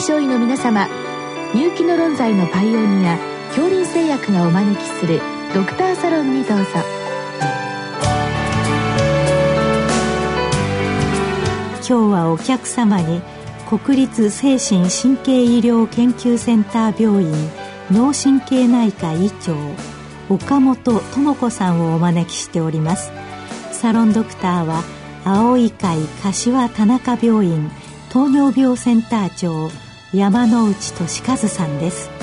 症医の皆様入気の論剤のパイオニア恐林製薬がお招きするドクターサロンにどうぞ。今日はお客様に国立精神神経医療研究センター病院脳神経内科医長岡本智子さんをお招きしております。サロンドクターは青い会柏田中病院糖尿病センター長山内俊和さんです。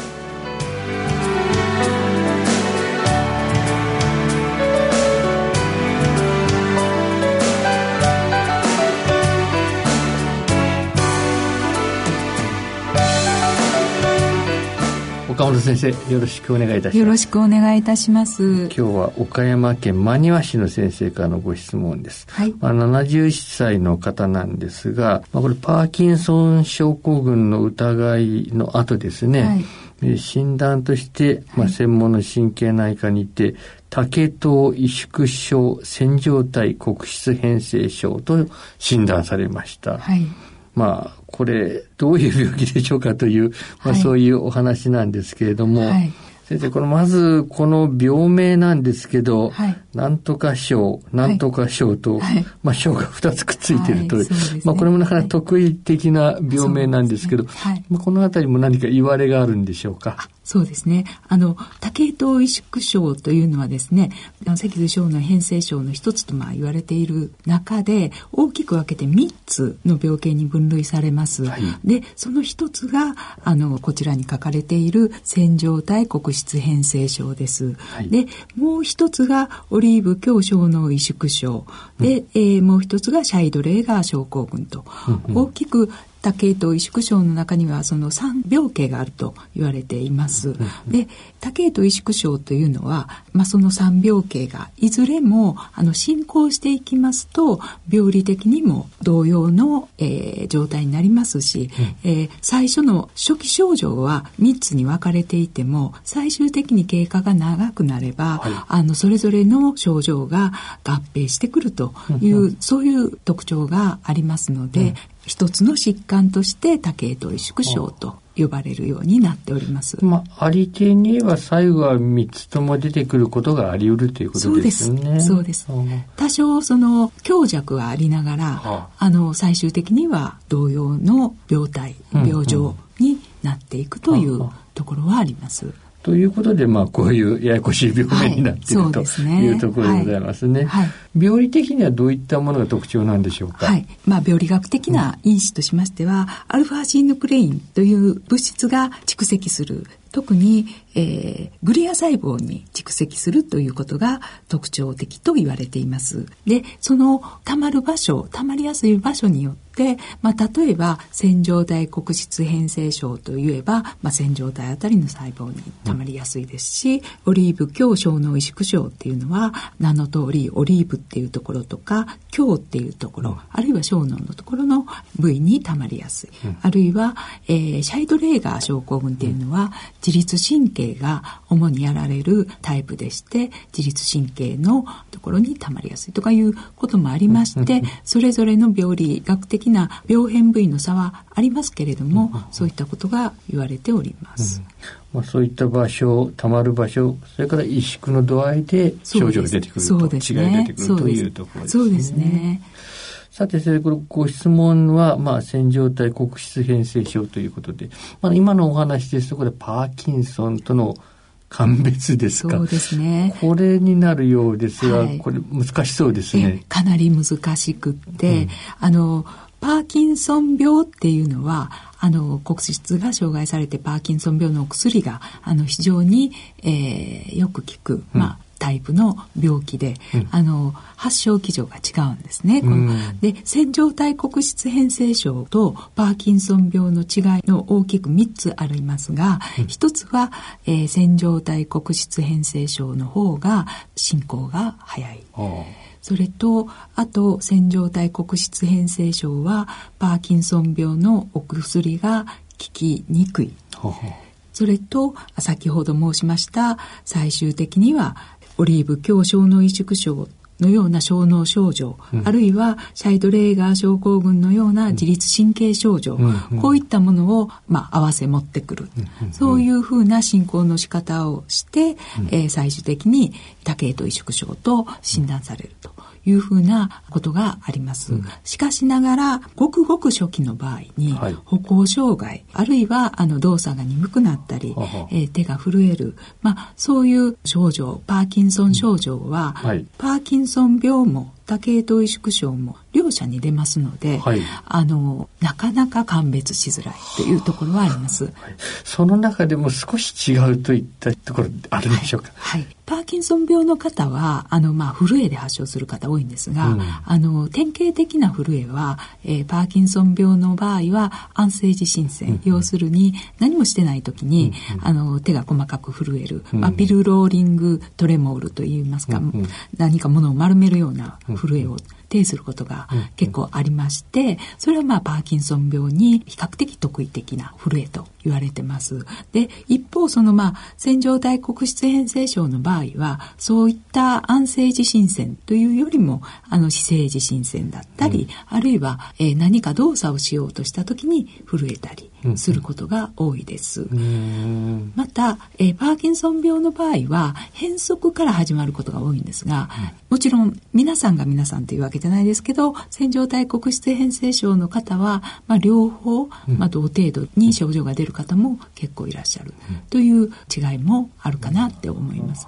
岡本先生よろしくお願いいたします。よろしくお願いいたします。今日は岡山県真庭市の先生からのご質問です、はい。まあ、71歳の方なんですが、まあ、これパーキンソン症候群の疑いの後ですね、はい。えー診断として、まあ、専門の神経内科にて、竹頭萎縮症線状体黒質変性症と診断されました。はいまあ、これ、どういう病気でしょうかという、まあ、はい。そういうお話なんですけれども、はい。先生、このまず、この病名なんですけど、はいなんとか症、なんとか症と、はい。まあ、症が2つくっついてるという、はいそうですね。まあ、これもなかなか特異的な病名なんですけど、ね。はい。まあ、このあたりも何か言われがあるんでしょうか？そうですね。あの、竹頭萎縮症というのはですね、脊髄症の変性症の一つとまあ言われている中で、大きく分けて3つの病形に分類されます。はい。で、その一つが、あの、こちらに書かれている線状体黒質変性症です。はい。で、もう一つがオリーブ強小脳萎縮症。で、えーもう一つがシャイドレーガー症候群と、大きく多系統萎縮症の中にはその3病形があると言われています。で、多系統萎縮症というのは、まあ、その3病形がいずれもあの進行していきますと病理的にも同様の、えー状態になりますし、えー最初の初期症状は3つに分かれていても最終的に経過が長くなれば、はい。あのそれぞれの症状が合併してくるという、そういう特徴がありますので、一つの疾患として多系統萎縮症と呼ばれるようになっております。まあ、ありていに言えば最後は3つとも出てくることがあり得るということですよね。そうですそうですん多少その強弱はありながら、はあの最終的には同様の病態うん病状になっていくというはところはあります。ということで、まあ、こういうややこしい病名になっている、はいというところでございますね、はいはい病理的にはどういったものが特徴なんでしょうか？はい。まあ、病理学的な因子としましては、アルファシヌクレインという物質が蓄積する。特に、えーグリア細胞に蓄積するということが特徴的と言われています。で、その溜まる場所、溜まりやすい場所によって、まあ、例えば線状体黒質変性症といえば、まあ、線状体あたりの細胞に溜まりやすいですし、オリーブ強小脳萎縮症っていうのは、名の通りオリーブっていうところとか、強っていうところ、あるいは小脳のところの部位に溜まりやすい。あるいは、えーシャイドレーガー症候群っていうのは、自律神経が主にやられるタイプでして、自律神経のところに溜まりやすいとかいうこともありまして、それぞれの病理学的な病変部位の差はありますけれども、そういったことが言われております。まあ、そういった場所、たまる場所、それから萎縮の度合いで症状が出てくると、そうです違いが出てくるというところですね。そうですね。さて、先生、これご質問は、まあ、線状体黒質変性症ということで、まあ、今のお話ですと、これ、パーキンソンとの鑑別ですか？そうですね。これになるようですが、はいこれ難しそうですえね。かなり難しくって、あのパーキンソン病っていうのはあの黒質が障害されてパーキンソン病のお薬があの非常に、えーよく効く、まあタイプの病気で、あの発症基準が違うんですね。で線状体黒質変性症とパーキンソン病の違いの大きく3つありますが、一つは、えー線状体黒質変性症の方が進行が早い。それと、あと、線状体黒質変性症は、パーキンソン病のお薬が効きにくい。ははそれと、先ほど申しました、最終的には、オリーブ強小脳萎縮症のような小脳症状、うん、あるいはシャイドレーガー症候群のような自律神経症状、うん、こういったものを、まあ、合わせ持ってくる、うん、そういうふうな進行の仕方をして、えー、最終的に多系統萎縮症と診断されると。いうふうなことがあります。うん、しかしながら、ごくごく初期の場合に、歩行障害、あるいはあの動作が鈍くなったり、えー、手が震える、まあ、そういう症状、パーキンソン症状は、はい、パーキンソン病も多系統萎縮症も両者に出ますので、はい、あのなかなか鑑別しづらいというところはあります、はい、その中でも少し違うといったところあるんでしょうか、はい、はい、パーキンソン病の方はあの、まあ、震えで発症する方多いんですが、うん、あの典型的な震えは、えー、パーキンソン病の場合は安静時心線、うん、要するに何もしてない時に、うん、あの手が細かく震える、まあ、ピルローリングトレモールといいますか、何かものを丸めるような震えを呈することが結構ありまして、それはまあパーキンソン病に比較的特異的な震えと言われてます。で、一方そのまあ線状大黒質変性症の場合は、そういった安静地震線というよりも、あの姿勢地震線だったり、うん、あるいは、えー、何か動作をしようとした時に震えたりすることが多いです。うん、また、えー、パーキンソン病の場合は、変則から始まることが多いんですが、うん、もちろん皆さんが皆さんというわけけじゃないですけど線状体黒質変性症の方は、まあ、両方、まあ、同程度に症状が出る方も結構いらっしゃる。という違いもあるかなって思います。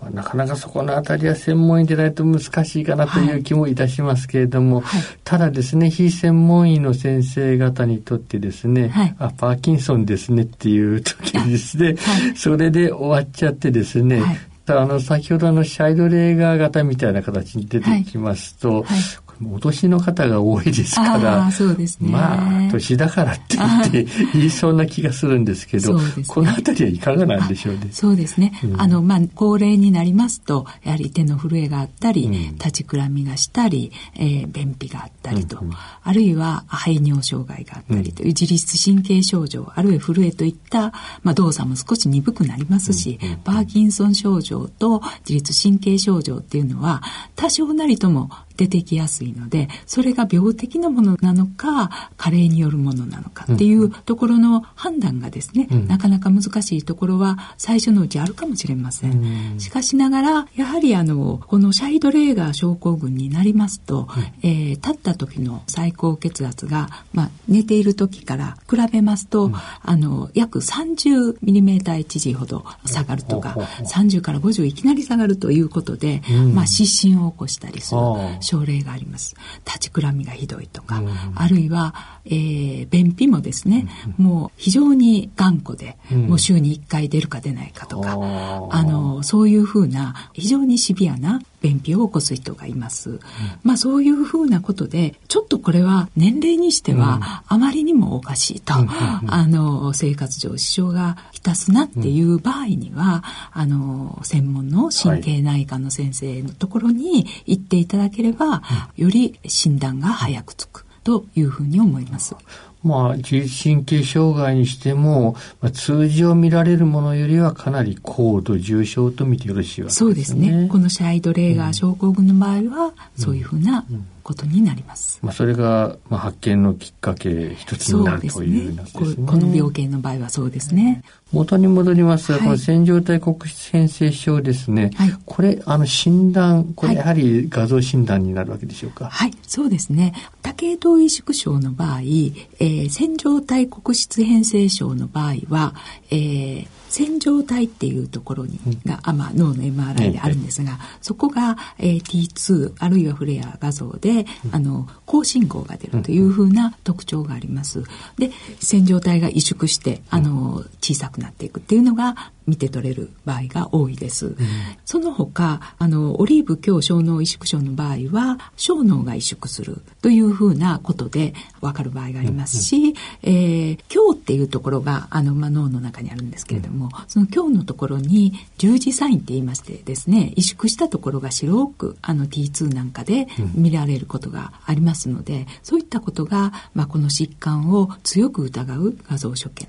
まあ、なかなかそこのあたりは専門医でないと難しいかなという気もいたしますけれども、はい、ただですね、非専門医の先生方にとってですね、はい、あ、パーキンソンですねっていう時ですね、はい、それで終わっちゃってですね、あの、先ほどのシャイドレーガー型みたいな形に出てきますと、はい。はい。お年の方が多いですから、そうですね。まあ、年だからって言って言いそうな気がするんですけど、ね、このあたりはいかがなんでしょうね。そうですね。うん、あの、まあ、高齢になりますと、やはり手の震えがあったり、うん、立ちくらみがしたり、えー、便秘があったりと、うんうん、あるいは排尿障害があったりという自律神経症状、あるいは震えといった、まあ、動作も少し鈍くなりますし、パーキンソン症状と自律神経症状っていうのは、多少なりとも出てきやすいので、それが病的なものなのか、加齢によるものなのかっていうところの判断がですね、うん、なかなか難しいところは最初のうちあるかもしれません。うん、しかしながら、やはりあの、このシャイドレーガー症候群になりますと、うん、えー、立った時の最高血圧が、まあ、寝ている時から比べますと、あの、約 30mm ほど下がるとか、30から50いきなり下がるということで、まあ、失神を起こしたりする。症例があります。立ちくらみがひどいとか、うん、あるいは、えー、便秘もですね、うん、もう非常に頑固で、うん、もう週に1回出るか出ないかとか、あの、そういうふうな非常にシビアな便秘を起こす人がいます。うん、まあそういうふうなことで、ちょっとこれは年齢にしてはあまりにもおかしいと、うん、あの、生活上支障がきたすなっていう場合には、あの、専門の神経内科の先生のところに行っていただければ、はい、より診断が早くつくというふうに思います。まあ、自律神経障害にしても、まあ、通常見られるものよりはかなり高度重症と見てよろしいわけですね。そうですね。このシャイドレーガー症候群の場合は、そういうふうなことになります。まあ、それが、まあ、発見のきっかけ一つになるというね、この病気の場合はそうですね。元に戻りますが、はい、この線状体黒質変性症ですね。はい、これ、あの、診断、これやはり画像診断になるわけでしょうか？はい、そうですね。多系統萎縮症の場合、えー、線状体黒質変性症の場合は、えー、線状体っていうところに、が、あまあ、脳の MRI であるんですが、そこが、えー、T2 あるいはフレア画像で、あの高信号が出るというふうな特徴があります。で線状体が萎縮してあの小さくなっていくっていうのが見て取れる場合が多いです。うん、その他、あの、オリーブ強小脳萎縮症の場合は、小脳が萎縮するというふうなことでわかる場合がありますし、うん、えー、強っていうところが、あの、まあ、脳の中にあるんですけれども、うん、その強のところに十字サインって言いましてですね、萎縮したところが白く、あの T2 なんかで見られることがありますので、そういったことが、まあ、この疾患を強く疑う画像所見、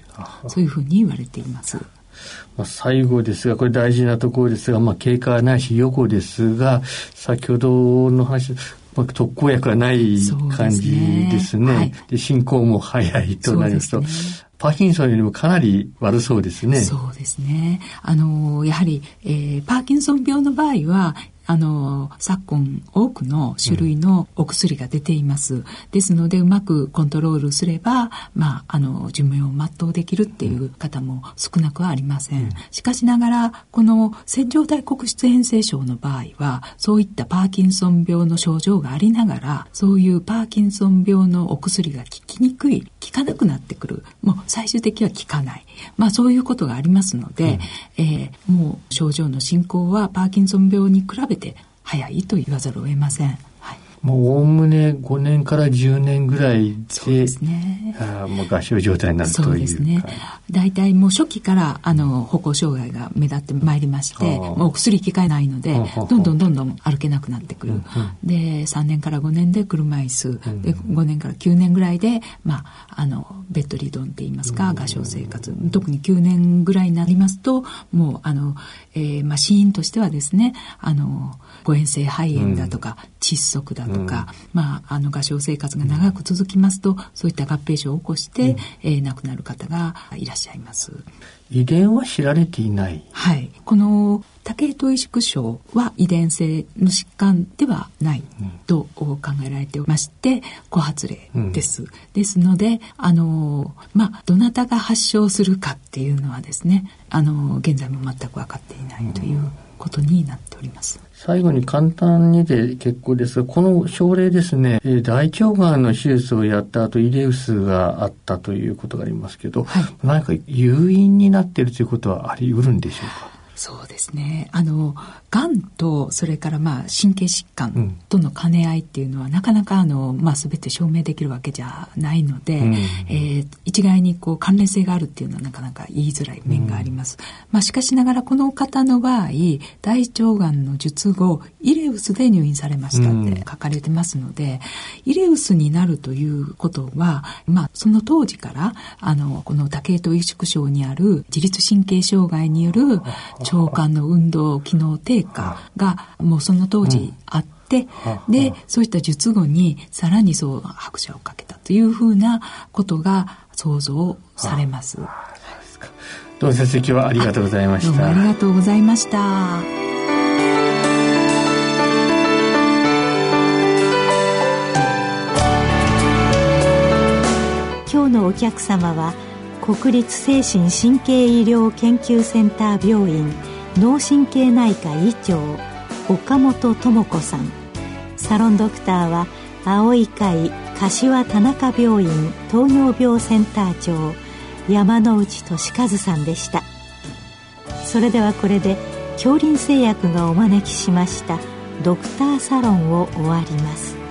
そういうふうに言われています。まあ、最後ですが、これ大事なところですが、まあ、経過ないし予後ですが、先ほどの話、まあ、特効薬がない感じですね。で、ねはい、進行も早いとなりますと、パーキンソンよりもかなり悪そうですね。そうですね。あの、やはり、えー、パーキンソン病の場合は、あの、昨今多くの種類のお薬が出ています。うん、ですので、うまくコントロールすれば、まあ、あの、寿命を全うできるっていう方も少なくはありません。うん、しかしながら、この線状体黒質変性症の場合は、そういったパーキンソン病の症状がありながら、そういうパーキンソン病のお薬が効きにくい、効かなくなってくる。もう最終的には効かない。まあ、そういうことがありますので、うん、えー、もう症状の進行はパーキンソン病に比べて早いと言わざるを得ません。もうおおむね5年から10年ぐらいで、そうですね。あもう合唱状態になるというそうですね。大体もう初期からあの歩行障害が目立ってまいりまして、もう薬効かないので、どんどんどんどん歩けなくなってくる。で、3年から5年で車椅子、で5年から9年ぐらいで、まあ、あの、ベッドリドンって言いますか、合唱生活。特に9年ぐらいになりますと、もう、あの、えー、まあ、死因としてはですね、あの、誤嚥性肺炎だとか、窒息だとか、まあ、あの、合唱生活が長く続きますと、そういった合併症を起こして、うん、えー、亡くなる方がいらっしゃいます。遺伝は知られていないはい。この、多系統萎縮症は遺伝性の疾患ではないと考えられておりまして、後発例です。うん、ですので、あの、まあ、どなたが発症するかっていうのはですね、あの、現在も全く分かっていないという、ことになっております。最後に簡単にで結構ですが、この症例ですね、えー、大腸がんの手術をやった後、イレウスがあったということがありますけど、はい、何か誘因になっているということはあり得るんでしょうか？そうですね。あの、がんと、それからまあ、神経疾患との兼ね合いっていうのは、うん、なかなかあの、まあ、すべて証明できるわけじゃないので、うん、えー、一概にこう、関連性があるっていうのはなかなか言いづらい面があります。うん、まあ、しかしながら、この方の場合、大腸がんの術後、イレウスで入院されましたって書かれてますので、イレウスになるということは、まあ、その当時から、あの、この多系統萎縮症にある自律神経障害による腸管の運動機能低下がもうその当時あって、うん、で、そういった術後にさらにそう拍車をかけたというふうなことが想像されます。どうも先生今日はありがとうございました。どうもありがとうございました。今日のお客様は国立精神神経医療研究センター病院脳神経内科医長岡本智子さん。サロンドクターは青い会柏田中病院糖尿病センター長山内俊和さんでした。それではこれで恐林製薬がお招きしましたドクターサロンを終わります。